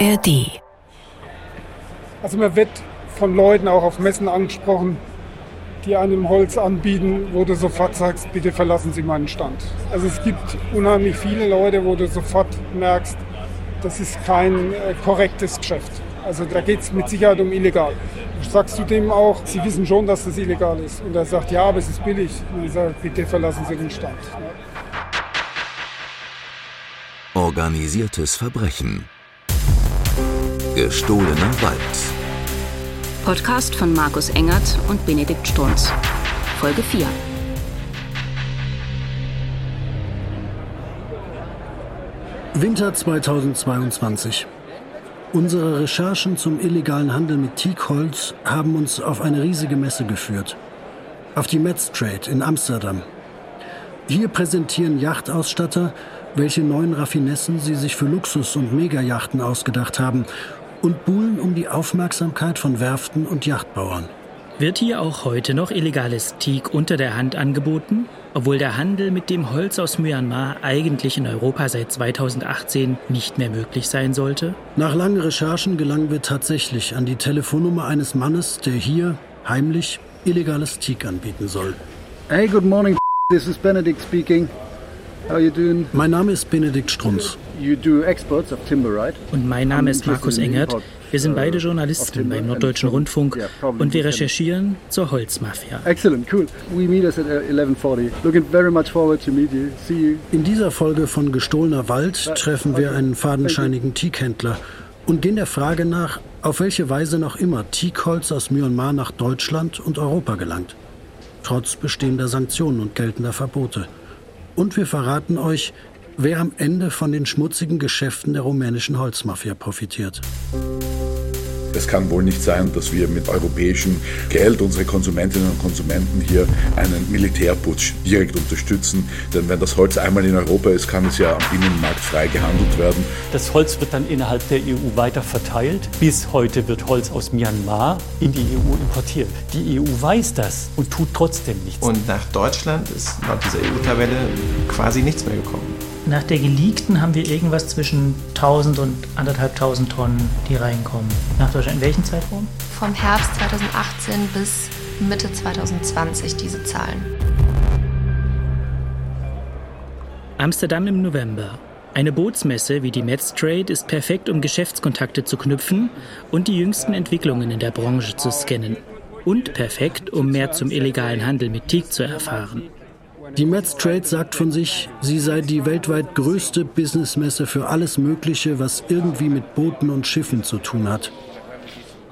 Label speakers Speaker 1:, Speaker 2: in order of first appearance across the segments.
Speaker 1: ARD.
Speaker 2: Also man wird von Leuten auch auf Messen angesprochen, die einem Holz anbieten, wo du sofort sagst, bitte verlassen Sie meinen Stand. Also es gibt unheimlich viele Leute, wo du sofort merkst, das ist kein äh, korrektes Geschäft. Also da geht es mit Sicherheit um illegal. Sagst du dem auch, Sie wissen schon, dass das illegal ist? Und er sagt, ja, aber es ist billig. Und er sagt, bitte verlassen Sie den Stand.
Speaker 3: Organisiertes Verbrechen. Gestohlener Wald.
Speaker 1: Podcast von Markus Engert und Benedikt Strunz. Folge 4.
Speaker 4: Winter 2022. Unsere Recherchen zum illegalen Handel mit Teakholz haben uns auf eine riesige Messe geführt. Auf die Metz Trade in Amsterdam. Hier präsentieren Yachtausstatter, welche neuen Raffinessen sie sich für Luxus- und Megayachten ausgedacht haben und buhlen um die Aufmerksamkeit von Werften und Yachtbauern.
Speaker 5: Wird hier auch heute noch illegales Teak unter der Hand angeboten? Obwohl der Handel mit dem Holz aus Myanmar eigentlich in Europa seit 2018 nicht mehr möglich sein sollte?
Speaker 4: Nach langen Recherchen gelangen wir tatsächlich an die Telefonnummer eines Mannes, der hier heimlich illegales Teak anbieten soll.
Speaker 6: Hey, good morning. This is Benedict speaking. How are you doing?
Speaker 4: Mein Name ist Benedikt Strunz.
Speaker 6: You do exports of timber, right?
Speaker 5: Und mein Name ist Markus Engert. Wir sind beide Journalisten beim Norddeutschen Rundfunk und wir recherchieren zur Holzmafia.
Speaker 6: Excellent, cool. We meet us at 11:40. Looking very much forward to meet you. See you.
Speaker 4: In dieser Folge von Gestohlener Wald treffen wir einen fadenscheinigen Teakhändler und gehen der Frage nach, auf welche Weise noch immer Teakholz aus Myanmar nach Deutschland und Europa gelangt. Trotz bestehender Sanktionen und geltender Verbote. Und wir verraten euch, wer am Ende von den schmutzigen Geschäften der rumänischen Holzmafia profitiert.
Speaker 7: Es kann wohl nicht sein, dass wir mit europäischem Geld unsere Konsumentinnen und Konsumenten hier einen Militärputsch direkt unterstützen. Denn wenn das Holz einmal in Europa ist, kann es ja am Binnenmarkt frei gehandelt werden.
Speaker 8: Das Holz wird dann innerhalb der EU weiter verteilt. Bis heute wird Holz aus Myanmar in die EU importiert. Die EU weiß das und tut trotzdem nichts.
Speaker 9: Und nach Deutschland ist laut dieser EU-Tabelle quasi nichts mehr gekommen.
Speaker 5: Nach der geleakten haben wir irgendwas zwischen 1000 und 1500 Tonnen, die reinkommen. Nach Deutschland. In welchem Zeitraum?
Speaker 10: Vom Herbst 2018 bis Mitte 2020 diese Zahlen.
Speaker 5: Amsterdam im November. Eine Bootsmesse wie die Metz Trade ist perfekt, um Geschäftskontakte zu knüpfen und die jüngsten Entwicklungen in der Branche zu scannen. Und perfekt, um mehr zum illegalen Handel mit Teak zu erfahren.
Speaker 4: Die Metz Trade sagt von sich, sie sei die weltweit größte Businessmesse für alles Mögliche, was irgendwie mit Booten und Schiffen zu tun hat.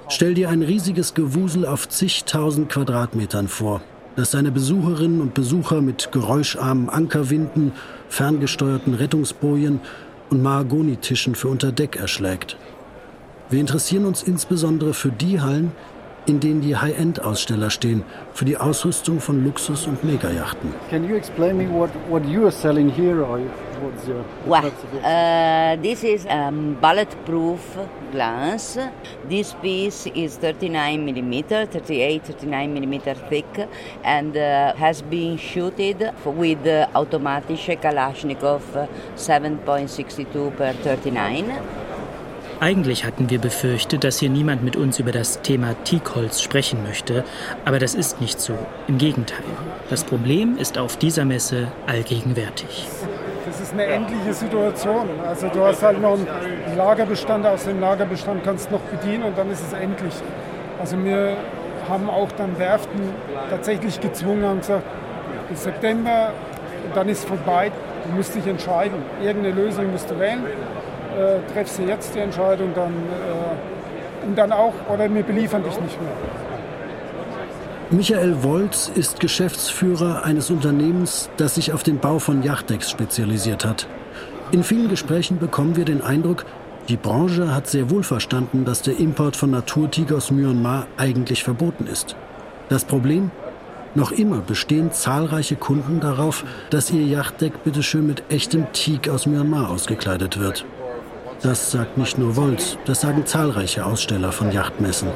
Speaker 4: Stell dir ein riesiges Gewusel auf zigtausend Quadratmetern vor, das seine Besucherinnen und Besucher mit geräuscharmen Ankerwinden, ferngesteuerten Rettungsbojen und Mahagonitischen für unter Deck erschlägt. Wir interessieren uns insbesondere für die Hallen, in denen die High-End-Aussteller stehen, für die Ausrüstung von Luxus- und Megayachten.
Speaker 6: Can you explain me what, what you are selling here or what's your
Speaker 11: Well, uh, this is um, bulletproof glass. This piece is 39 millimeter, 38, 39 millimeter thick, and uh, has been shooted with uh, automatic Kalashnikov 7.62 per 39.
Speaker 5: Eigentlich hatten wir befürchtet, dass hier niemand mit uns über das Thema Teakholz sprechen möchte, aber das ist nicht so. Im Gegenteil. Das Problem ist auf dieser Messe allgegenwärtig.
Speaker 2: Das ist eine endliche Situation. Also du hast halt noch einen Lagerbestand, aus dem Lagerbestand kannst du noch bedienen und dann ist es endlich. Also wir haben auch dann Werften tatsächlich gezwungen und gesagt, bis September, dann ist vorbei, du musst dich entscheiden. Irgendeine Lösung musst du wählen äh, treffst du jetzt die Entscheidung, dann, äh, und dann auch, oder wir beliefern dich nicht mehr.
Speaker 4: Michael Wolz ist Geschäftsführer eines Unternehmens, das sich auf den Bau von Yachtdecks spezialisiert hat. In vielen Gesprächen bekommen wir den Eindruck, die Branche hat sehr wohl verstanden, dass der Import von Naturteak aus Myanmar eigentlich verboten ist. Das Problem? Noch immer bestehen zahlreiche Kunden darauf, dass ihr Yachtdeck bitteschön mit echtem Teak aus Myanmar ausgekleidet wird. Das sagt nicht nur Wolz, das sagen zahlreiche Aussteller von Yachtmessen.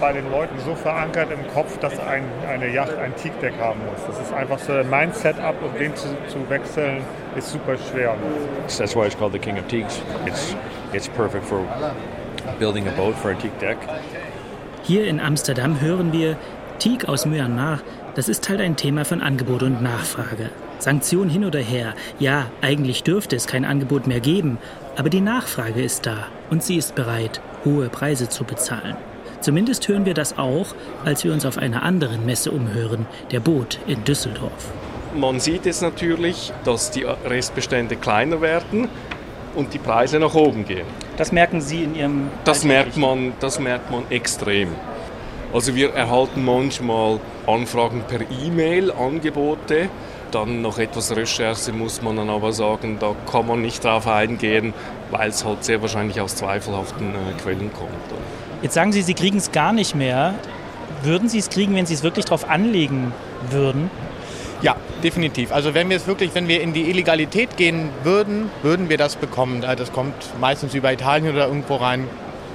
Speaker 3: bei den Leuten so verankert im Kopf, dass ein, eine Yacht ein Teakdeck haben muss. Das ist einfach so ein Mindset-up und den zu, zu wechseln ist super schwer.
Speaker 12: That's why it's called the King of Teaks. It's, it's perfect for building a boat for a teak deck.
Speaker 5: Hier in Amsterdam hören wir, Teak aus Myanmar, das ist halt ein Thema von Angebot und Nachfrage. Sanktionen hin oder her. Ja, eigentlich dürfte es kein Angebot mehr geben, aber die Nachfrage ist da und sie ist bereit, hohe Preise zu bezahlen. Zumindest hören wir das auch, als wir uns auf einer anderen Messe umhören, der Boot in Düsseldorf.
Speaker 13: Man sieht jetzt natürlich, dass die Restbestände kleiner werden und die Preise nach oben gehen.
Speaker 5: Das merken Sie in Ihrem.
Speaker 13: Das merkt man, das merkt man extrem. Also wir erhalten manchmal Anfragen per E-Mail, Angebote. Dann noch etwas Recherche muss man dann aber sagen, da kann man nicht drauf eingehen, weil es halt sehr wahrscheinlich aus zweifelhaften äh, Quellen kommt.
Speaker 5: Jetzt sagen Sie, Sie kriegen es gar nicht mehr. Würden Sie es kriegen, wenn Sie es wirklich darauf anlegen würden?
Speaker 14: Ja, definitiv. Also wenn wir es wirklich, wenn wir in die Illegalität gehen würden, würden wir das bekommen. Äh, das kommt meistens über Italien oder irgendwo rein.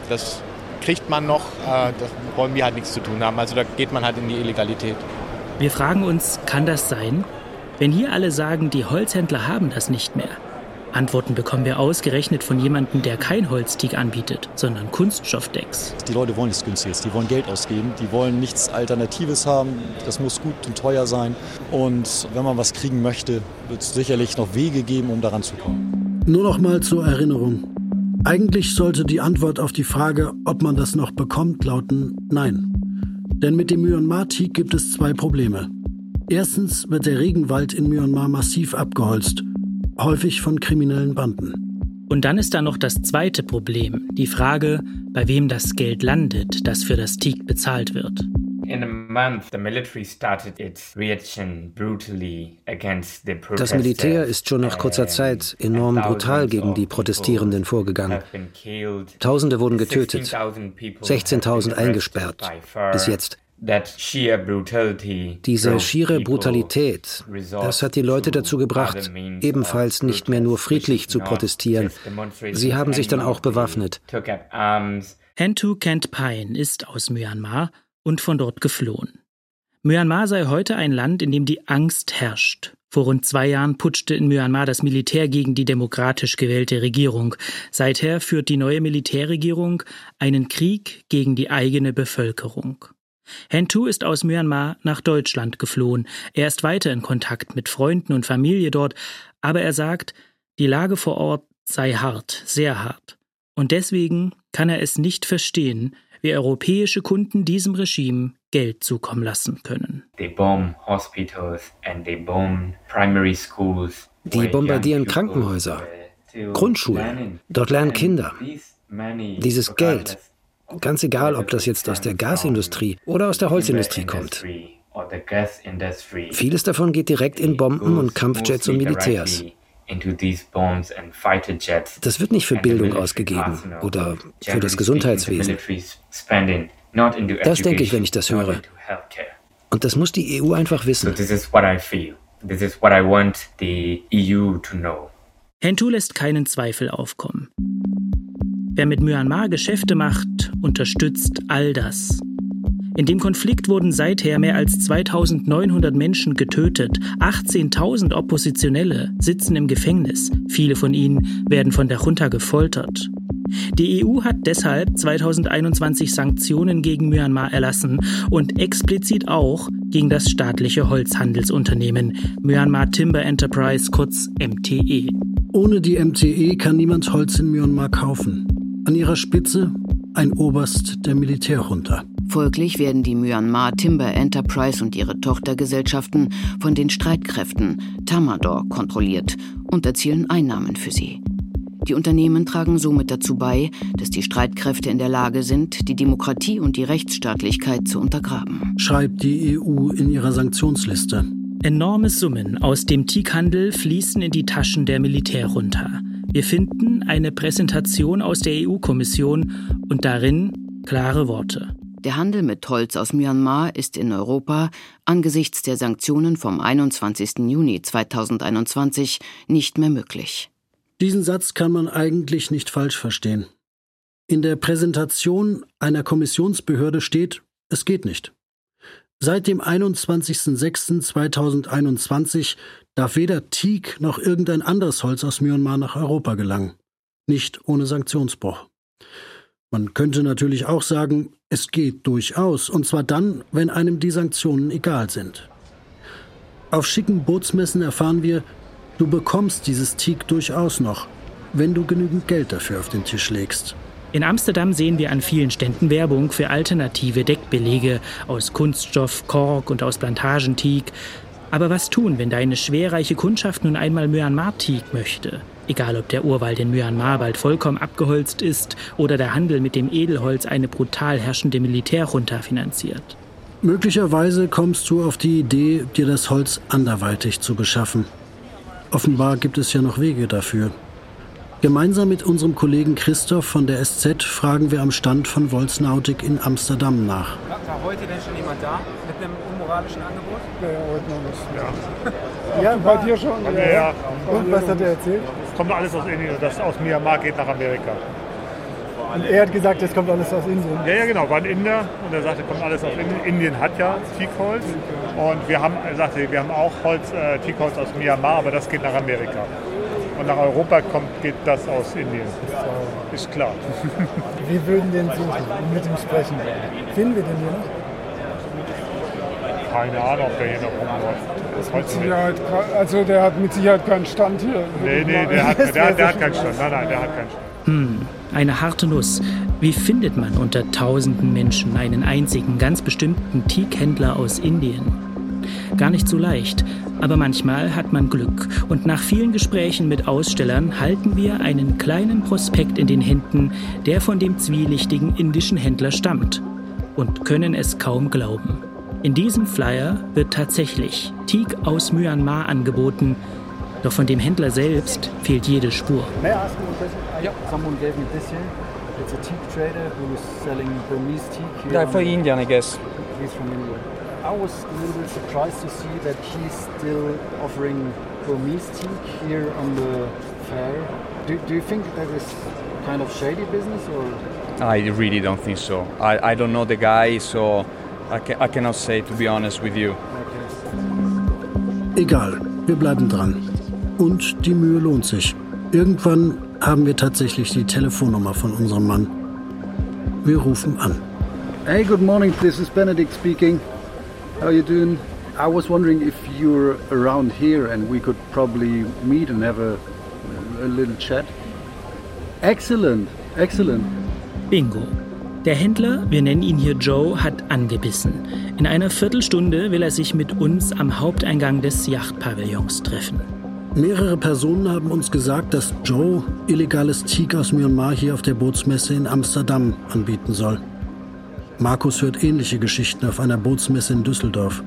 Speaker 14: Das kriegt man noch. Äh, das wollen wir halt nichts zu tun haben. Also da geht man halt in die Illegalität.
Speaker 5: Wir fragen uns, kann das sein? Wenn hier alle sagen, die Holzhändler haben das nicht mehr, Antworten bekommen wir ausgerechnet von jemandem, der kein Holzteak anbietet, sondern Kunststoffdecks.
Speaker 15: Die Leute wollen nichts Günstiges, die wollen Geld ausgeben, die wollen nichts Alternatives haben. Das muss gut und teuer sein. Und wenn man was kriegen möchte, wird es sicherlich noch Wege geben, um daran zu kommen.
Speaker 4: Nur noch mal zur Erinnerung. Eigentlich sollte die Antwort auf die Frage, ob man das noch bekommt, lauten Nein. Denn mit dem Myanmar-Teak gibt es zwei Probleme. Erstens wird der Regenwald in Myanmar massiv abgeholzt häufig von kriminellen Banden.
Speaker 5: Und dann ist da noch das zweite Problem, die Frage, bei wem das Geld landet, das für das Teak bezahlt wird.
Speaker 16: Das Militär ist schon nach kurzer Zeit enorm brutal gegen die Protestierenden vorgegangen. Tausende wurden getötet, 16.000 eingesperrt, bis jetzt. Diese schiere Brutalität, das hat die Leute dazu gebracht, ebenfalls nicht mehr nur friedlich zu protestieren. Sie haben sich dann auch bewaffnet.
Speaker 5: Hentu Kent Pine ist aus Myanmar und von dort geflohen. Myanmar sei heute ein Land, in dem die Angst herrscht. Vor rund zwei Jahren putschte in Myanmar das Militär gegen die demokratisch gewählte Regierung. Seither führt die neue Militärregierung einen Krieg gegen die eigene Bevölkerung. Hentu ist aus Myanmar nach Deutschland geflohen. Er ist weiter in Kontakt mit Freunden und Familie dort, aber er sagt, die Lage vor Ort sei hart, sehr hart. Und deswegen kann er es nicht verstehen, wie europäische Kunden diesem Regime Geld zukommen lassen können.
Speaker 16: Die bombardieren Krankenhäuser, Grundschulen. Dort lernen Kinder. Dieses Geld, Ganz egal, ob das jetzt aus der Gasindustrie oder aus der Holzindustrie kommt. Vieles davon geht direkt in Bomben und Kampfjets und Militärs. Das wird nicht für Bildung ausgegeben oder für das Gesundheitswesen. Das denke ich, wenn ich das höre. Und das muss die EU einfach wissen.
Speaker 5: Hentu lässt keinen Zweifel aufkommen. Wer mit Myanmar Geschäfte macht, unterstützt all das. In dem Konflikt wurden seither mehr als 2900 Menschen getötet, 18.000 Oppositionelle sitzen im Gefängnis, viele von ihnen werden von der Junta gefoltert. Die EU hat deshalb 2021 Sanktionen gegen Myanmar erlassen und explizit auch gegen das staatliche Holzhandelsunternehmen Myanmar Timber Enterprise kurz MTE.
Speaker 4: Ohne die MTE kann niemand Holz in Myanmar kaufen. An ihrer Spitze ein Oberst der Militärjunta.
Speaker 17: Folglich werden die Myanmar Timber Enterprise und ihre Tochtergesellschaften von den Streitkräften Tamador kontrolliert und erzielen Einnahmen für sie. Die Unternehmen tragen somit dazu bei, dass die Streitkräfte in der Lage sind, die Demokratie und die Rechtsstaatlichkeit zu untergraben.
Speaker 4: Schreibt die EU in ihrer Sanktionsliste.
Speaker 5: Enorme Summen aus dem Teakhandel fließen in die Taschen der Militärjunta. Wir finden eine Präsentation aus der EU-Kommission und darin klare Worte.
Speaker 17: Der Handel mit Holz aus Myanmar ist in Europa angesichts der Sanktionen vom 21. Juni 2021 nicht mehr möglich.
Speaker 4: Diesen Satz kann man eigentlich nicht falsch verstehen. In der Präsentation einer Kommissionsbehörde steht, es geht nicht. Seit dem 21.06.2021 darf weder Teak noch irgendein anderes Holz aus Myanmar nach Europa gelangen. Nicht ohne Sanktionsbruch. Man könnte natürlich auch sagen, es geht durchaus, und zwar dann, wenn einem die Sanktionen egal sind. Auf schicken Bootsmessen erfahren wir, du bekommst dieses Teak durchaus noch, wenn du genügend Geld dafür auf den Tisch legst.
Speaker 5: In Amsterdam sehen wir an vielen Ständen Werbung für alternative Deckbelege aus Kunststoff, Kork und aus Plantagenteak. Aber was tun, wenn deine schwerreiche Kundschaft nun einmal Myanmar-Teak möchte? Egal, ob der Urwald in Myanmar bald vollkommen abgeholzt ist oder der Handel mit dem Edelholz eine brutal herrschende Militärjunta finanziert.
Speaker 4: Möglicherweise kommst du auf die Idee, dir das Holz anderweitig zu beschaffen. Offenbar gibt es ja noch Wege dafür. Gemeinsam mit unserem Kollegen Christoph von der SZ fragen wir am Stand von Volksnautik in Amsterdam nach.
Speaker 18: War heute denn schon jemand da mit einem unmoralischen Angebot?
Speaker 2: Ja, heute noch nicht. Ja, ja bei dir schon?
Speaker 3: Ja. ja.
Speaker 2: Und was hat er erzählt?
Speaker 3: Kommt alles aus Indien. Das aus Myanmar geht nach Amerika.
Speaker 2: Und er hat gesagt, das kommt alles aus Indien.
Speaker 3: Ja, ja, genau. War ein Inder und er sagte, kommt alles aus Indien. Indien hat ja Teakholz. Und wir haben, er sagte, wir haben auch Holz, äh, Teakholz aus Myanmar, aber das geht nach Amerika. Und nach Europa kommt, geht das aus Indien. Ist klar.
Speaker 2: Wir würden den suchen und mit ihm sprechen. Finden wir den hier noch?
Speaker 3: Keine Ahnung, ob der hier noch rumläuft.
Speaker 2: Mit Sicherheit, also der hat mit Sicherheit keinen Stand hier.
Speaker 3: Nee, nee, der hat, der, der hat keinen Stand. Nein, nein, der hat keinen Stand.
Speaker 5: Hm, eine harte Nuss. Wie findet man unter tausenden Menschen einen einzigen, ganz bestimmten Teakhändler aus Indien? Gar nicht so leicht, aber manchmal hat man Glück. Und nach vielen Gesprächen mit Ausstellern halten wir einen kleinen Prospekt in den Händen, der von dem zwielichtigen indischen Händler stammt. Und können es kaum glauben. In diesem Flyer wird tatsächlich Teak aus Myanmar angeboten, doch von dem Händler selbst fehlt jede Spur.
Speaker 6: May I ask you a question? Yeah. Someone gave me this here. It's a teak trader who is selling Burmese teak.
Speaker 18: Yeah, for Indian, I guess.
Speaker 6: He's from India. I was a little bit surprised to see that he's still offering Burmese teak here on the fair. Do, do you think that is kind of shady business or?
Speaker 18: I really don't think so. I, I don't know the guy, so I, ca I cannot say to be honest with you.
Speaker 4: Egal, wir bleiben dran. Und die Mühe lohnt sich. Irgendwann haben wir tatsächlich die Telefonnummer von unserem Mann. Wir rufen an.
Speaker 6: Hey, good morning. This is Benedict speaking. How are you doing? I was wondering if you're around here and we could probably meet and have a, a little chat. Excellent, excellent.
Speaker 5: Bingo. Der Händler, wir nennen ihn hier Joe, hat angebissen. In einer Viertelstunde will er sich mit uns am Haupteingang des Yachtpavillons treffen.
Speaker 4: Mehrere Personen haben uns gesagt, dass Joe illegales Teak aus Myanmar hier auf der Bootsmesse in Amsterdam anbieten soll. Markus hört ähnliche Geschichten auf einer Bootsmesse in Düsseldorf.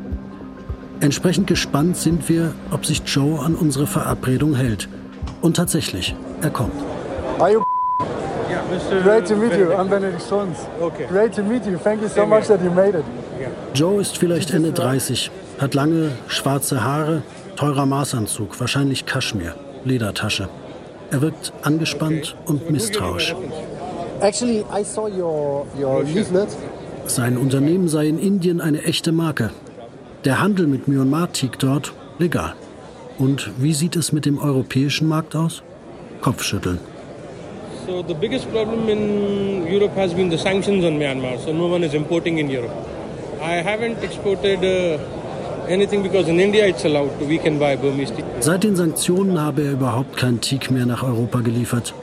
Speaker 4: Entsprechend gespannt sind wir, ob sich Joe an unsere Verabredung hält. Und tatsächlich, er kommt.
Speaker 2: Are you Mr. Great to meet you. I'm Benedict Strons. Okay. Great to meet you. Thank you so much that you made it.
Speaker 4: Joe ist vielleicht Ende 30, hat lange schwarze Haare, teurer Maßanzug, wahrscheinlich Kaschmir, Ledertasche. Er wirkt angespannt und misstrauisch.
Speaker 2: Actually, I saw your, your leaflet.
Speaker 4: Sein Unternehmen sei in Indien eine echte Marke. Der Handel mit Myanmar-Teak dort legal. Und wie sieht es mit dem europäischen Markt aus? Kopfschütteln.
Speaker 19: So the biggest problem in Europe has been the sanctions on Myanmar. So no one is importing in Europe. I haven't exported uh, anything because in India it's allowed. We can buy Burmese teak.
Speaker 4: Seit den Sanktionen habe er überhaupt kein Teak mehr nach Europa geliefert.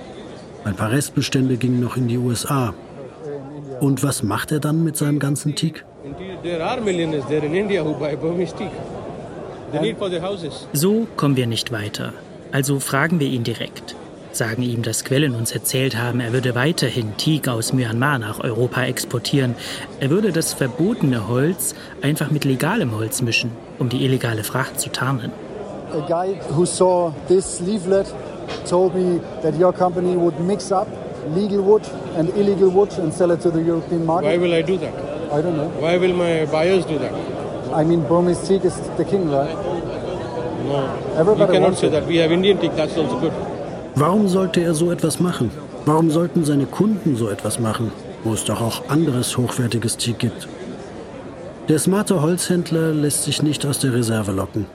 Speaker 4: Ein paar Restbestände gingen noch in die USA. Und was macht er dann mit seinem ganzen Teak?
Speaker 5: So kommen wir nicht weiter. Also fragen wir ihn direkt. Sagen ihm, dass Quellen uns erzählt haben, er würde weiterhin Teak aus Myanmar nach Europa exportieren. Er würde das verbotene Holz einfach mit legalem Holz mischen, um die illegale Fracht zu tarnen.
Speaker 2: A guy who saw this leaflet told me that your company would mix up legal wood and illegal wood and sell it to the European market?
Speaker 19: Why will I do that?
Speaker 2: I don't know.
Speaker 19: Why will my buyers do that?
Speaker 2: I mean, Burmese teak is the king, right?
Speaker 19: No. Everybody you cannot say that. We have Indian teak, that's also good.
Speaker 4: Warum sollte er so etwas machen? Warum sollten seine Kunden so etwas machen, wo es doch auch anderes hochwertiges Teak gibt? Der smarte Holzhändler lässt sich nicht aus der Reserve locken.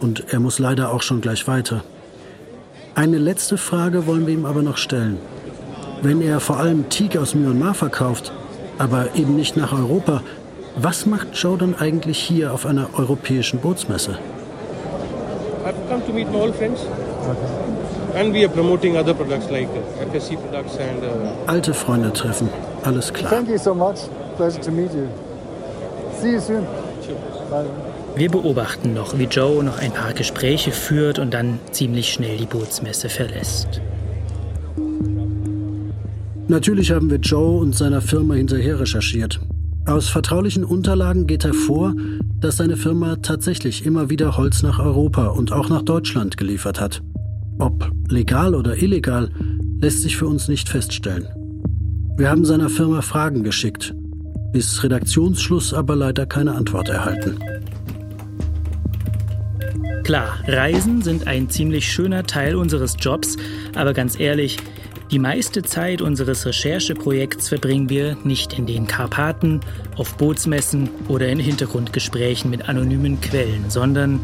Speaker 4: Und er muss leider auch schon gleich weiter. Eine letzte Frage wollen wir ihm aber noch stellen. Wenn er vor allem Teak aus Myanmar verkauft, aber eben nicht nach Europa, was macht Joe dann eigentlich hier auf einer europäischen Bootsmesse?
Speaker 19: I've come to meet my old friends. And we are promoting other products like FSC products and. Uh
Speaker 4: Alte Freunde treffen, alles klar.
Speaker 2: Thank you so much. Pleasure to meet you. See you soon.
Speaker 5: Bye. Wir beobachten noch, wie Joe noch ein paar Gespräche führt und dann ziemlich schnell die Bootsmesse verlässt.
Speaker 4: Natürlich haben wir Joe und seiner Firma hinterher recherchiert. Aus vertraulichen Unterlagen geht hervor, dass seine Firma tatsächlich immer wieder Holz nach Europa und auch nach Deutschland geliefert hat. Ob legal oder illegal, lässt sich für uns nicht feststellen. Wir haben seiner Firma Fragen geschickt, bis Redaktionsschluss aber leider keine Antwort erhalten.
Speaker 5: Klar, Reisen sind ein ziemlich schöner Teil unseres Jobs, aber ganz ehrlich, die meiste Zeit unseres Rechercheprojekts verbringen wir nicht in den Karpaten, auf Bootsmessen oder in Hintergrundgesprächen mit anonymen Quellen, sondern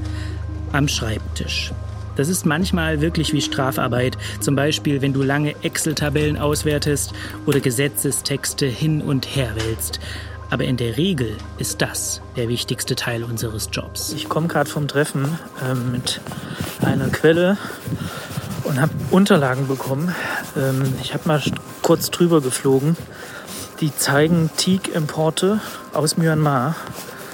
Speaker 5: am Schreibtisch. Das ist manchmal wirklich wie Strafarbeit, zum Beispiel wenn du lange Excel-Tabellen auswertest oder Gesetzestexte hin und her wälzt. Aber in der Regel ist das der wichtigste Teil unseres Jobs.
Speaker 20: Ich komme gerade vom Treffen ähm, mit einer Quelle und habe Unterlagen bekommen. Ähm, ich habe mal kurz drüber geflogen. Die zeigen Teak-Importe aus Myanmar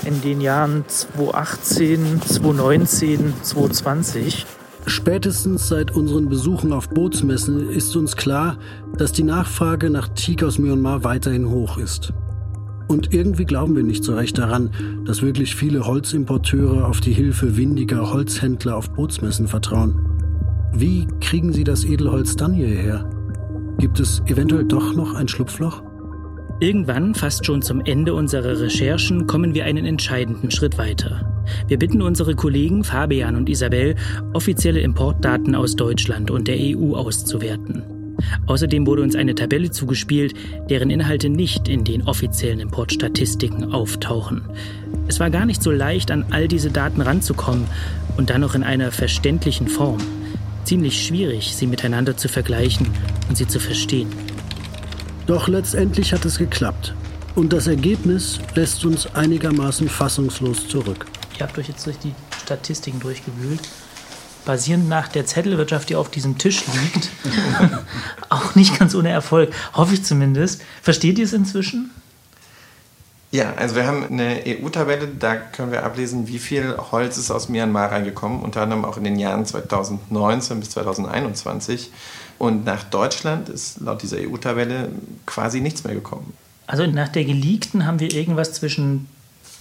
Speaker 20: in den Jahren 2018, 2019, 2020.
Speaker 4: Spätestens seit unseren Besuchen auf Bootsmessen ist uns klar, dass die Nachfrage nach Teak aus Myanmar weiterhin hoch ist. Und irgendwie glauben wir nicht so recht daran, dass wirklich viele Holzimporteure auf die Hilfe windiger Holzhändler auf Bootsmessen vertrauen. Wie kriegen sie das Edelholz dann hierher? Gibt es eventuell doch noch ein Schlupfloch?
Speaker 5: Irgendwann, fast schon zum Ende unserer Recherchen, kommen wir einen entscheidenden Schritt weiter. Wir bitten unsere Kollegen Fabian und Isabel, offizielle Importdaten aus Deutschland und der EU auszuwerten. Außerdem wurde uns eine Tabelle zugespielt, deren Inhalte nicht in den offiziellen Importstatistiken auftauchen. Es war gar nicht so leicht, an all diese Daten ranzukommen und dann noch in einer verständlichen Form. Ziemlich schwierig, sie miteinander zu vergleichen und sie zu verstehen.
Speaker 4: Doch letztendlich hat es geklappt. Und das Ergebnis lässt uns einigermaßen fassungslos zurück.
Speaker 20: Ihr habt euch jetzt durch die Statistiken durchgewühlt basierend nach der Zettelwirtschaft, die auf diesem Tisch liegt, auch nicht ganz ohne Erfolg. Hoffe ich zumindest. Versteht ihr es inzwischen?
Speaker 9: Ja, also wir haben eine EU-Tabelle, da können wir ablesen, wie viel Holz ist aus Myanmar reingekommen, unter anderem auch in den Jahren 2019 bis 2021. Und nach Deutschland ist laut dieser EU-Tabelle quasi nichts mehr gekommen.
Speaker 20: Also nach der geleakten haben wir irgendwas zwischen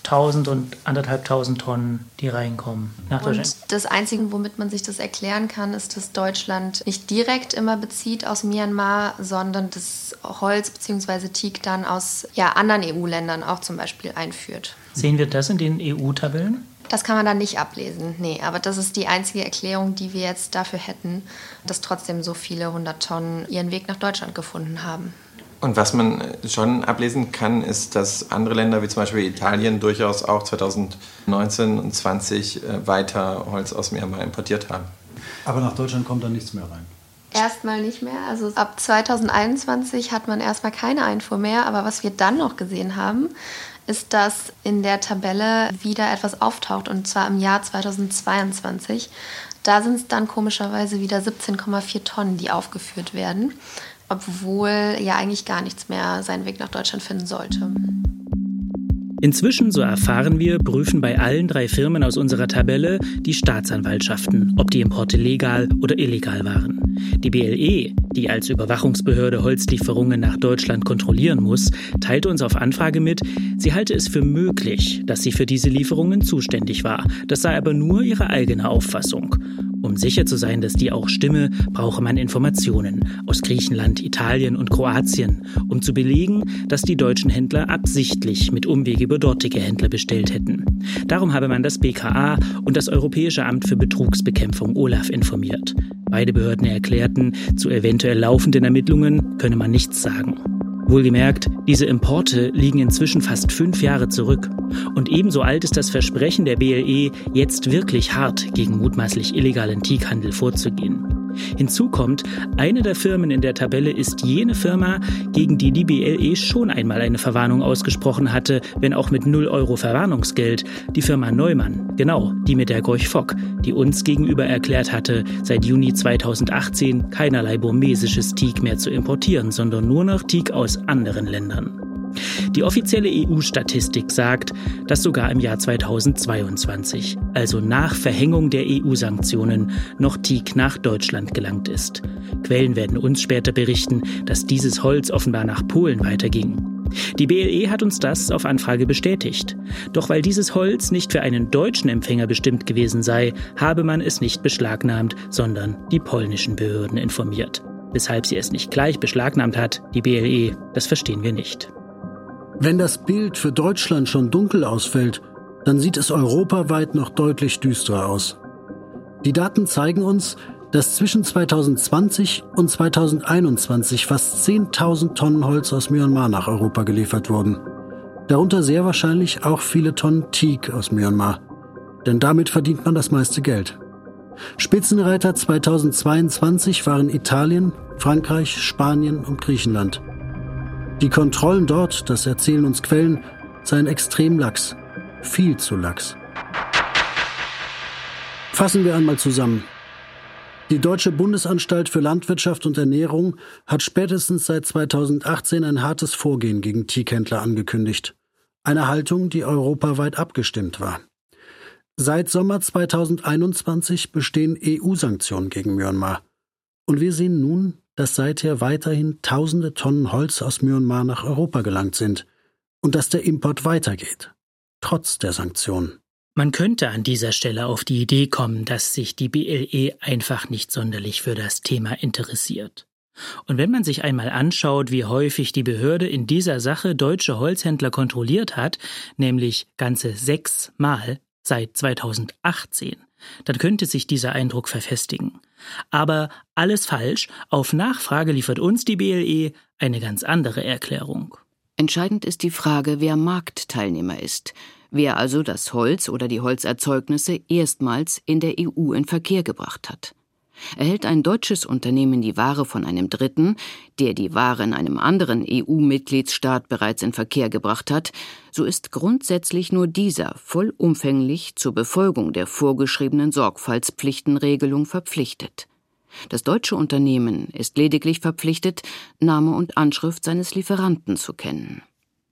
Speaker 20: 1000 und anderthalbtausend Tonnen, die reinkommen nach
Speaker 10: Deutschland. Und das Einzige, womit man sich das erklären kann, ist, dass Deutschland nicht direkt immer bezieht aus Myanmar, sondern das Holz bzw. Teak dann aus ja, anderen EU-Ländern auch zum Beispiel einführt.
Speaker 20: Sehen wir das in den EU-Tabellen?
Speaker 10: Das kann man dann nicht ablesen, nee. Aber das ist die einzige Erklärung, die wir jetzt dafür hätten, dass trotzdem so viele hundert Tonnen ihren Weg nach Deutschland gefunden haben.
Speaker 9: Und was man schon ablesen kann, ist, dass andere Länder wie zum Beispiel Italien durchaus auch 2019 und 2020 äh, weiter Holz aus Myanmar importiert haben.
Speaker 6: Aber nach Deutschland kommt da nichts mehr rein.
Speaker 10: Erstmal nicht mehr. Also ab 2021 hat man erstmal keine Einfuhr mehr. Aber was wir dann noch gesehen haben, ist, dass in der Tabelle wieder etwas auftaucht und zwar im Jahr 2022. Da sind es dann komischerweise wieder 17,4 Tonnen, die aufgeführt werden obwohl ja eigentlich gar nichts mehr seinen Weg nach Deutschland finden sollte.
Speaker 5: Inzwischen, so erfahren wir, prüfen bei allen drei Firmen aus unserer Tabelle die Staatsanwaltschaften, ob die Importe legal oder illegal waren. Die BLE, die als Überwachungsbehörde Holzlieferungen nach Deutschland kontrollieren muss, teilte uns auf Anfrage mit, sie halte es für möglich, dass sie für diese Lieferungen zuständig war. Das sei aber nur ihre eigene Auffassung. Um sicher zu sein, dass die auch stimme, brauche man Informationen aus Griechenland, Italien und Kroatien, um zu belegen, dass die deutschen Händler absichtlich mit Umweg über dortige Händler bestellt hätten. Darum habe man das BKA und das Europäische Amt für Betrugsbekämpfung OLAF informiert. Beide Behörden erklärten, zu eventuell laufenden Ermittlungen könne man nichts sagen. Wohlgemerkt, diese Importe liegen inzwischen fast fünf Jahre zurück. Und ebenso alt ist das Versprechen der BLE, jetzt wirklich hart gegen mutmaßlich illegalen Teakhandel vorzugehen. Hinzu kommt, eine der Firmen in der Tabelle ist jene Firma, gegen die die BLE schon einmal eine Verwarnung ausgesprochen hatte, wenn auch mit 0 Euro Verwarnungsgeld, die Firma Neumann, genau, die mit der Gorch Fock, die uns gegenüber erklärt hatte, seit Juni 2018 keinerlei burmesisches Teak mehr zu importieren, sondern nur noch Teak aus anderen Ländern. Die offizielle EU-Statistik sagt, dass sogar im Jahr 2022, also nach Verhängung der EU-Sanktionen, noch Teak nach Deutschland gelangt ist. Quellen werden uns später berichten, dass dieses Holz offenbar nach Polen weiterging. Die BLE hat uns das auf Anfrage bestätigt. Doch weil dieses Holz nicht für einen deutschen Empfänger bestimmt gewesen sei, habe man es nicht beschlagnahmt, sondern die polnischen Behörden informiert. Weshalb sie es nicht gleich beschlagnahmt hat, die BLE, das verstehen wir nicht.
Speaker 4: Wenn das Bild für Deutschland schon dunkel ausfällt, dann sieht es europaweit noch deutlich düsterer aus. Die Daten zeigen uns, dass zwischen 2020 und 2021 fast 10.000 Tonnen Holz aus Myanmar nach Europa geliefert wurden. Darunter sehr wahrscheinlich auch viele Tonnen Teak aus Myanmar. Denn damit verdient man das meiste Geld. Spitzenreiter 2022 waren Italien, Frankreich, Spanien und Griechenland. Die Kontrollen dort, das erzählen uns Quellen, seien extrem lax. Viel zu lax. Fassen wir einmal zusammen. Die Deutsche Bundesanstalt für Landwirtschaft und Ernährung hat spätestens seit 2018 ein hartes Vorgehen gegen Teakhändler angekündigt. Eine Haltung, die europaweit abgestimmt war. Seit Sommer 2021 bestehen EU-Sanktionen gegen Myanmar. Und wir sehen nun, dass seither weiterhin tausende Tonnen Holz aus Myanmar nach Europa gelangt sind und dass der Import weitergeht, trotz der Sanktionen.
Speaker 5: Man könnte an dieser Stelle auf die Idee kommen, dass sich die BLE einfach nicht sonderlich für das Thema interessiert. Und wenn man sich einmal anschaut, wie häufig die Behörde in dieser Sache deutsche Holzhändler kontrolliert hat, nämlich ganze sechs Mal seit 2018, dann könnte sich dieser Eindruck verfestigen. Aber alles falsch, auf Nachfrage liefert uns die BLE eine ganz andere Erklärung.
Speaker 17: Entscheidend ist die Frage, wer Marktteilnehmer ist, wer also das Holz oder die Holzerzeugnisse erstmals in der EU in Verkehr gebracht hat. Erhält ein deutsches Unternehmen die Ware von einem Dritten, der die Ware in einem anderen EU-Mitgliedsstaat bereits in Verkehr gebracht hat, so ist grundsätzlich nur dieser vollumfänglich zur Befolgung der vorgeschriebenen Sorgfaltspflichtenregelung verpflichtet. Das deutsche Unternehmen ist lediglich verpflichtet, Name und Anschrift seines Lieferanten zu kennen.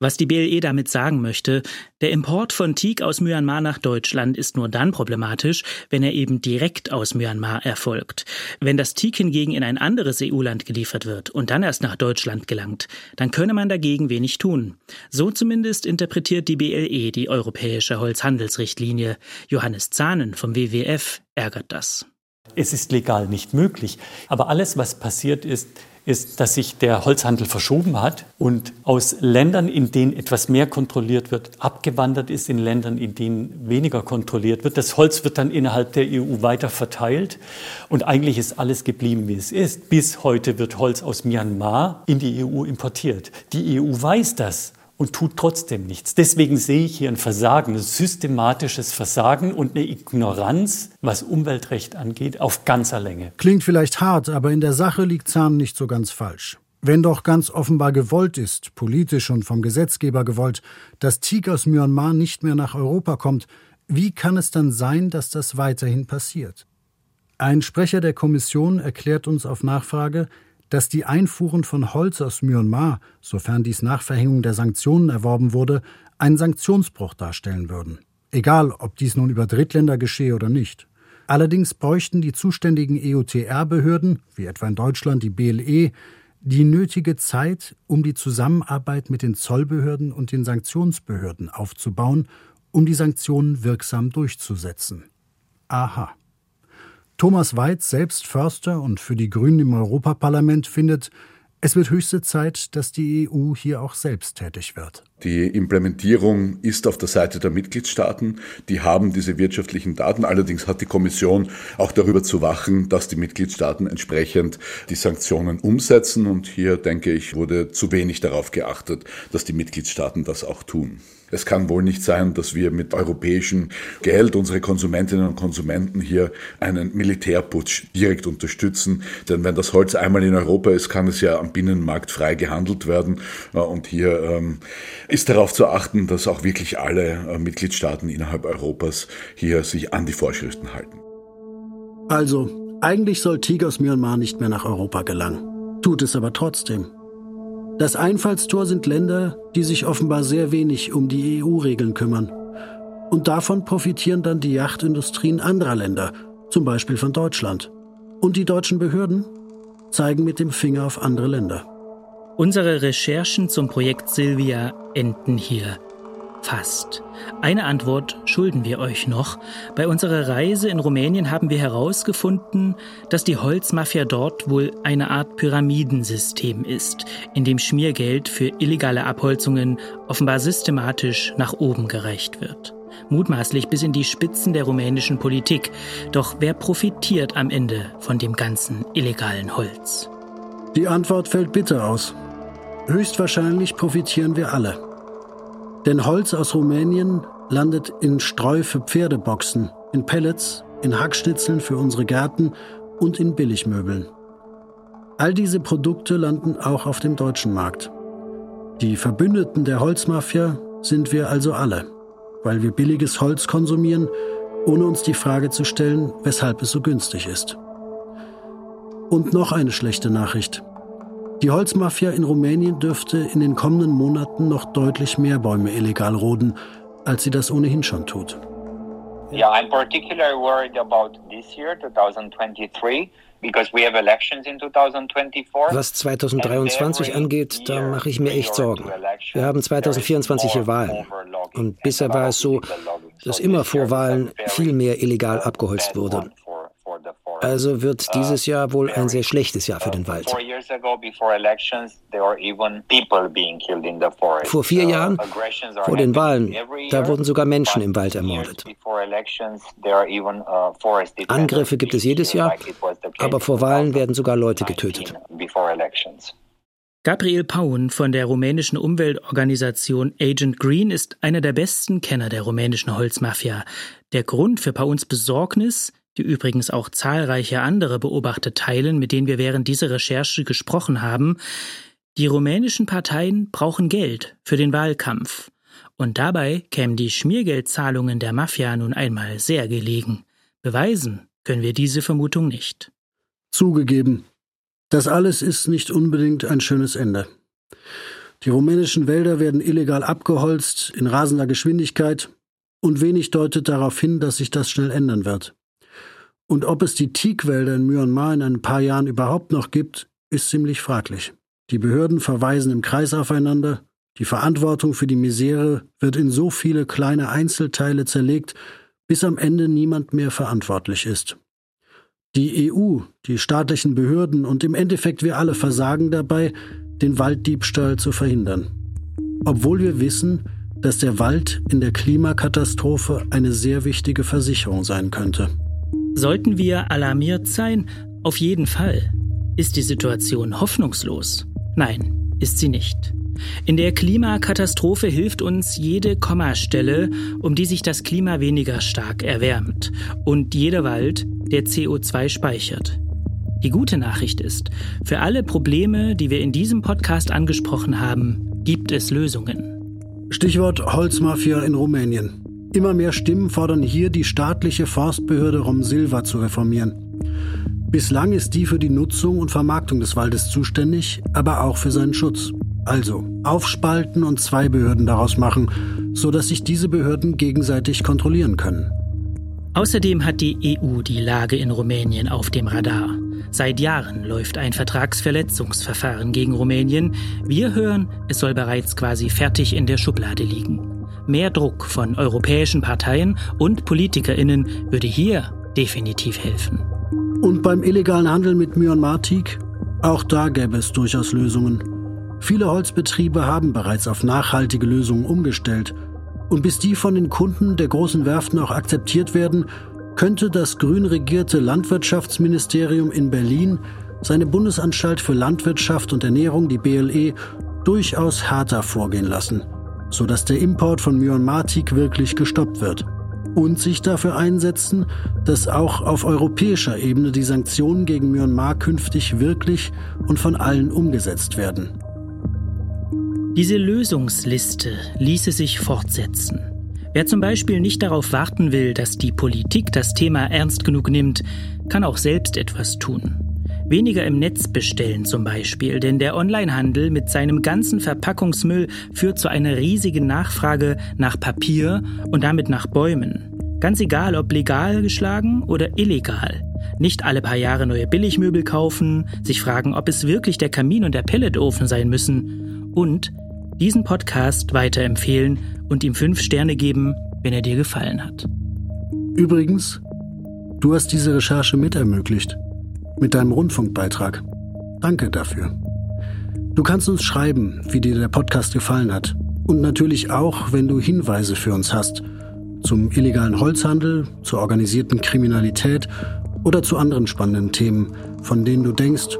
Speaker 5: Was die BLE damit sagen möchte, der Import von Teak aus Myanmar nach Deutschland ist nur dann problematisch, wenn er eben direkt aus Myanmar erfolgt. Wenn das Teak hingegen in ein anderes EU-Land geliefert wird und dann erst nach Deutschland gelangt, dann könne man dagegen wenig tun. So zumindest interpretiert die BLE die europäische Holzhandelsrichtlinie. Johannes Zahnen vom WWF ärgert das.
Speaker 8: Es ist legal nicht möglich. Aber alles, was passiert ist, ist, dass sich der Holzhandel verschoben hat und aus Ländern, in denen etwas mehr kontrolliert wird, abgewandert ist in Ländern, in denen weniger kontrolliert wird. Das Holz wird dann innerhalb der EU weiter verteilt und eigentlich ist alles geblieben, wie es ist. Bis heute wird Holz aus Myanmar in die EU importiert. Die EU weiß das und tut trotzdem nichts. Deswegen sehe ich hier ein Versagen, ein systematisches Versagen und eine Ignoranz, was Umweltrecht angeht, auf ganzer Länge.
Speaker 4: Klingt vielleicht hart, aber in der Sache liegt Zahn nicht so ganz falsch. Wenn doch ganz offenbar gewollt ist, politisch und vom Gesetzgeber gewollt, dass Teak aus Myanmar nicht mehr nach Europa kommt, wie kann es dann sein, dass das weiterhin passiert? Ein Sprecher der Kommission erklärt uns auf Nachfrage, dass die Einfuhren von Holz aus Myanmar, sofern dies nach Verhängung der Sanktionen erworben wurde, einen Sanktionsbruch darstellen würden. Egal, ob dies nun über Drittländer geschehe oder nicht. Allerdings bräuchten die zuständigen EUTR-Behörden, wie etwa in Deutschland die BLE, die nötige Zeit, um die Zusammenarbeit mit den Zollbehörden und den Sanktionsbehörden aufzubauen, um die Sanktionen wirksam durchzusetzen. Aha. Thomas Weitz, selbst Förster und für die Grünen im Europaparlament, findet, es wird höchste Zeit, dass die EU hier auch selbst tätig wird.
Speaker 7: Die Implementierung ist auf der Seite der Mitgliedstaaten. Die haben diese wirtschaftlichen Daten. Allerdings hat die Kommission auch darüber zu wachen, dass die Mitgliedstaaten entsprechend die Sanktionen umsetzen. Und hier, denke ich, wurde zu wenig darauf geachtet, dass die Mitgliedstaaten das auch tun. Es kann wohl nicht sein, dass wir mit europäischem Geld unsere Konsumentinnen und Konsumenten hier einen Militärputsch direkt unterstützen. Denn wenn das Holz einmal in Europa ist, kann es ja am Binnenmarkt frei gehandelt werden. Und hier ähm, ist darauf zu achten, dass auch wirklich alle äh, Mitgliedstaaten innerhalb Europas hier sich an die Vorschriften halten.
Speaker 4: Also, eigentlich soll Tigers Myanmar nicht mehr nach Europa gelangen. Tut es aber trotzdem. Das Einfallstor sind Länder, die sich offenbar sehr wenig um die EU-Regeln kümmern. Und davon profitieren dann die Yachtindustrien anderer Länder, zum Beispiel von Deutschland. Und die deutschen Behörden zeigen mit dem Finger auf andere Länder.
Speaker 5: Unsere Recherchen zum Projekt Silvia enden hier. Fast. Eine Antwort schulden wir euch noch. Bei unserer Reise in Rumänien haben wir herausgefunden, dass die Holzmafia dort wohl eine Art Pyramidensystem ist, in dem Schmiergeld für illegale Abholzungen offenbar systematisch nach oben gereicht wird. Mutmaßlich bis in die Spitzen der rumänischen Politik. Doch wer profitiert am Ende von dem ganzen illegalen Holz?
Speaker 4: Die Antwort fällt bitter aus. Höchstwahrscheinlich profitieren wir alle. Denn Holz aus Rumänien landet in Streu für Pferdeboxen, in Pellets, in Hackschnitzeln für unsere Gärten und in Billigmöbeln. All diese Produkte landen auch auf dem deutschen Markt. Die Verbündeten der Holzmafia sind wir also alle, weil wir billiges Holz konsumieren, ohne uns die Frage zu stellen, weshalb es so günstig ist. Und noch eine schlechte Nachricht. Die Holzmafia in Rumänien dürfte in den kommenden Monaten noch deutlich mehr Bäume illegal roden, als sie das ohnehin schon tut.
Speaker 21: Yeah, I'm particularly worried about this year, 2023.
Speaker 16: Was 2023 angeht, da mache ich mir echt Sorgen. Wir haben 2024 hier Wahlen. Und bisher war es so, dass immer vor Wahlen viel mehr illegal abgeholzt wurde. Also wird dieses Jahr wohl ein sehr schlechtes Jahr für den Wald. Vor vier Jahren, vor den Wahlen, da wurden sogar Menschen im Wald ermordet. Uh, Angriffe gibt es jedes Jahr, aber vor Wahlen werden sogar Leute getötet.
Speaker 5: Gabriel Paun von der rumänischen Umweltorganisation Agent Green ist einer der besten Kenner der rumänischen Holzmafia. Der Grund für Pauns Besorgnis, die übrigens auch zahlreiche andere Beobachter teilen, mit denen wir während dieser Recherche gesprochen haben, die rumänischen Parteien brauchen Geld für den Wahlkampf. Und dabei kämen die Schmiergeldzahlungen der Mafia nun einmal sehr gelegen. Beweisen können wir diese Vermutung nicht.
Speaker 4: Zugegeben, das alles ist nicht unbedingt ein schönes Ende. Die rumänischen Wälder werden illegal abgeholzt, in rasender Geschwindigkeit, und wenig deutet darauf hin, dass sich das schnell ändern wird. Und ob es die Teakwälder in Myanmar in ein paar Jahren überhaupt noch gibt, ist ziemlich fraglich. Die Behörden verweisen im Kreis aufeinander, die Verantwortung für die Misere wird in so viele kleine Einzelteile zerlegt, bis am Ende niemand mehr verantwortlich ist. Die EU, die staatlichen Behörden und im Endeffekt wir alle versagen dabei, den Walddiebstahl zu verhindern. Obwohl wir wissen, dass der Wald in der Klimakatastrophe eine sehr wichtige Versicherung sein könnte.
Speaker 5: Sollten wir alarmiert sein? Auf jeden Fall. Ist die Situation hoffnungslos? Nein, ist sie nicht. In der Klimakatastrophe hilft uns jede Kommastelle, um die sich das Klima weniger stark erwärmt und jeder Wald, der CO2 speichert. Die gute Nachricht ist, für alle Probleme, die wir in diesem Podcast angesprochen haben, gibt es Lösungen.
Speaker 4: Stichwort Holzmafia in Rumänien. Immer mehr Stimmen fordern hier, die staatliche Forstbehörde Romsilva zu reformieren. Bislang ist die für die Nutzung und Vermarktung des Waldes zuständig, aber auch für seinen Schutz. Also aufspalten und zwei Behörden daraus machen, sodass sich diese Behörden gegenseitig kontrollieren können.
Speaker 5: Außerdem hat die EU die Lage in Rumänien auf dem Radar. Seit Jahren läuft ein Vertragsverletzungsverfahren gegen Rumänien. Wir hören, es soll bereits quasi fertig in der Schublade liegen. Mehr Druck von europäischen Parteien und Politikerinnen würde hier definitiv helfen.
Speaker 4: Und beim illegalen Handel mit Myanmar-Teak? Auch da gäbe es durchaus Lösungen. Viele Holzbetriebe haben bereits auf nachhaltige Lösungen umgestellt. Und bis die von den Kunden der großen Werften auch akzeptiert werden, könnte das grün regierte Landwirtschaftsministerium in Berlin seine Bundesanstalt für Landwirtschaft und Ernährung, die BLE, durchaus härter vorgehen lassen, sodass der Import von Myanmar-Teak wirklich gestoppt wird. Und sich dafür einsetzen, dass auch auf europäischer Ebene die Sanktionen gegen Myanmar künftig wirklich und von allen umgesetzt werden.
Speaker 5: Diese Lösungsliste ließe sich fortsetzen. Wer zum Beispiel nicht darauf warten will, dass die Politik das Thema ernst genug nimmt, kann auch selbst etwas tun. Weniger im Netz bestellen zum Beispiel, denn der Onlinehandel mit seinem ganzen Verpackungsmüll führt zu einer riesigen Nachfrage nach Papier und damit nach Bäumen. Ganz egal, ob legal geschlagen oder illegal. Nicht alle paar Jahre neue Billigmöbel kaufen, sich fragen, ob es wirklich der Kamin und der Pelletofen sein müssen und diesen Podcast weiterempfehlen und ihm fünf Sterne geben, wenn er dir gefallen hat.
Speaker 4: Übrigens, du hast diese Recherche mit ermöglicht mit deinem Rundfunkbeitrag. Danke dafür. Du kannst uns schreiben, wie dir der Podcast gefallen hat. Und natürlich auch, wenn du Hinweise für uns hast. Zum illegalen Holzhandel, zur organisierten Kriminalität oder zu anderen spannenden Themen, von denen du denkst,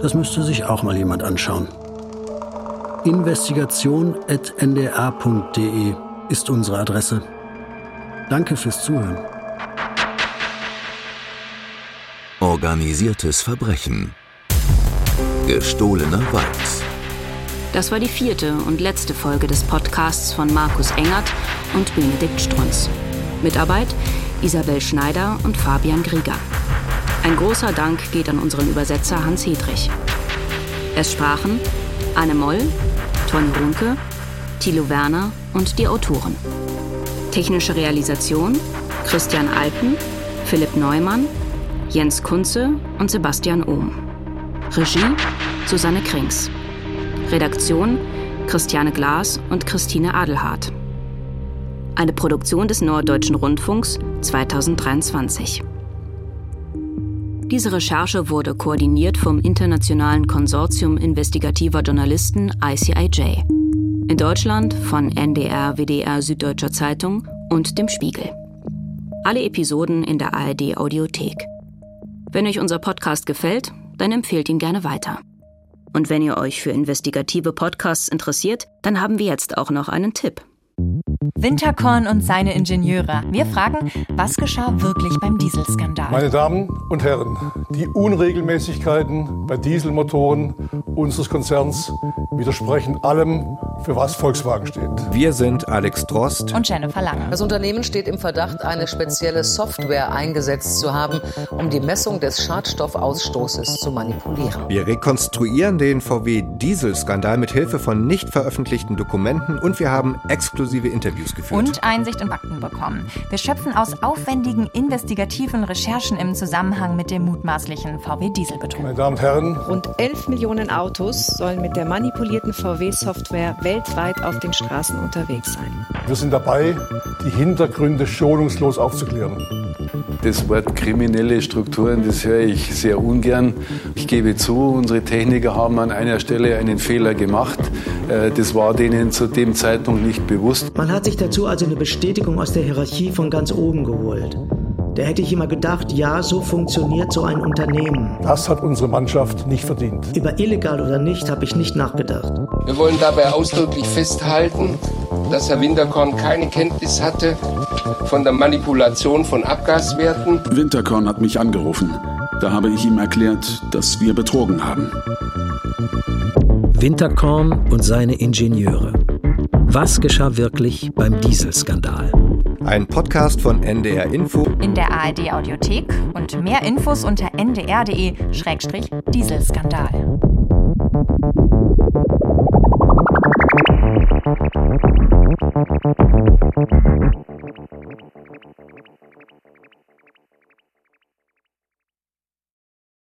Speaker 4: das müsste sich auch mal jemand anschauen. Investigation.ndr.de ist unsere Adresse. Danke fürs Zuhören.
Speaker 22: Organisiertes Verbrechen. Gestohlener Wald.
Speaker 1: Das war die vierte und letzte Folge des Podcasts von Markus Engert und Benedikt Strunz. Mitarbeit Isabel Schneider und Fabian Grieger. Ein großer Dank geht an unseren Übersetzer Hans Hedrich. Es sprachen Anne Moll, Toni Runke, Thilo Werner und die Autoren. Technische Realisation Christian Alpen, Philipp Neumann Jens Kunze und Sebastian Ohm. Regie Susanne Krings. Redaktion Christiane Glas und Christine Adelhardt. Eine Produktion des Norddeutschen Rundfunks 2023. Diese Recherche wurde koordiniert vom Internationalen Konsortium investigativer Journalisten ICIJ. In Deutschland von NDR, WDR, Süddeutscher Zeitung und dem Spiegel. Alle Episoden in der ARD Audiothek. Wenn euch unser Podcast gefällt, dann empfehlt ihn gerne weiter. Und wenn ihr euch für investigative Podcasts interessiert, dann haben wir jetzt auch noch einen Tipp.
Speaker 23: Winterkorn und seine Ingenieure. Wir fragen, was geschah wirklich beim Dieselskandal?
Speaker 24: Meine Damen und Herren, die Unregelmäßigkeiten bei Dieselmotoren unseres Konzerns widersprechen allem, für was Volkswagen steht.
Speaker 25: Wir sind Alex Drost
Speaker 23: und Jennifer Lange.
Speaker 26: Das Unternehmen steht im Verdacht, eine spezielle Software eingesetzt zu haben, um die Messung des Schadstoffausstoßes zu manipulieren.
Speaker 25: Wir rekonstruieren den VW-Dieselskandal mit Hilfe von nicht veröffentlichten Dokumenten und wir haben exklusive Interviews geführt.
Speaker 23: Und Einsicht in Fakten bekommen. Wir schöpfen aus aufwendigen investigativen Recherchen im Zusammenhang mit dem mutmaßlichen VW-Dieselbetrug.
Speaker 24: Meine Damen und Herren,
Speaker 27: rund 11 Millionen Autos sollen mit der manipulierten VW-Software weltweit auf den Straßen unterwegs sein.
Speaker 24: Wir sind dabei, die Hintergründe schonungslos aufzuklären.
Speaker 28: Das Wort kriminelle Strukturen, das höre ich sehr ungern. Ich gebe zu, unsere Techniker haben an einer Stelle einen Fehler gemacht. Äh, das war denen zu dem Zeitpunkt nicht bewusst.
Speaker 29: Man hat sich dazu also eine Bestätigung aus der Hierarchie von ganz oben geholt. Da hätte ich immer gedacht, ja, so funktioniert so ein Unternehmen.
Speaker 24: Das hat unsere Mannschaft nicht verdient.
Speaker 29: Über illegal oder nicht habe ich nicht nachgedacht.
Speaker 30: Wir wollen dabei ausdrücklich festhalten, dass Herr Winterkorn keine Kenntnis hatte von der Manipulation von Abgaswerten.
Speaker 31: Winterkorn hat mich angerufen. Da habe ich ihm erklärt, dass wir betrogen haben.
Speaker 32: Winterkorn und seine Ingenieure. Was geschah wirklich beim Dieselskandal?
Speaker 25: Ein Podcast von NDR Info
Speaker 23: in der ARD Audiothek und mehr Infos unter ndr.de-dieselskandal.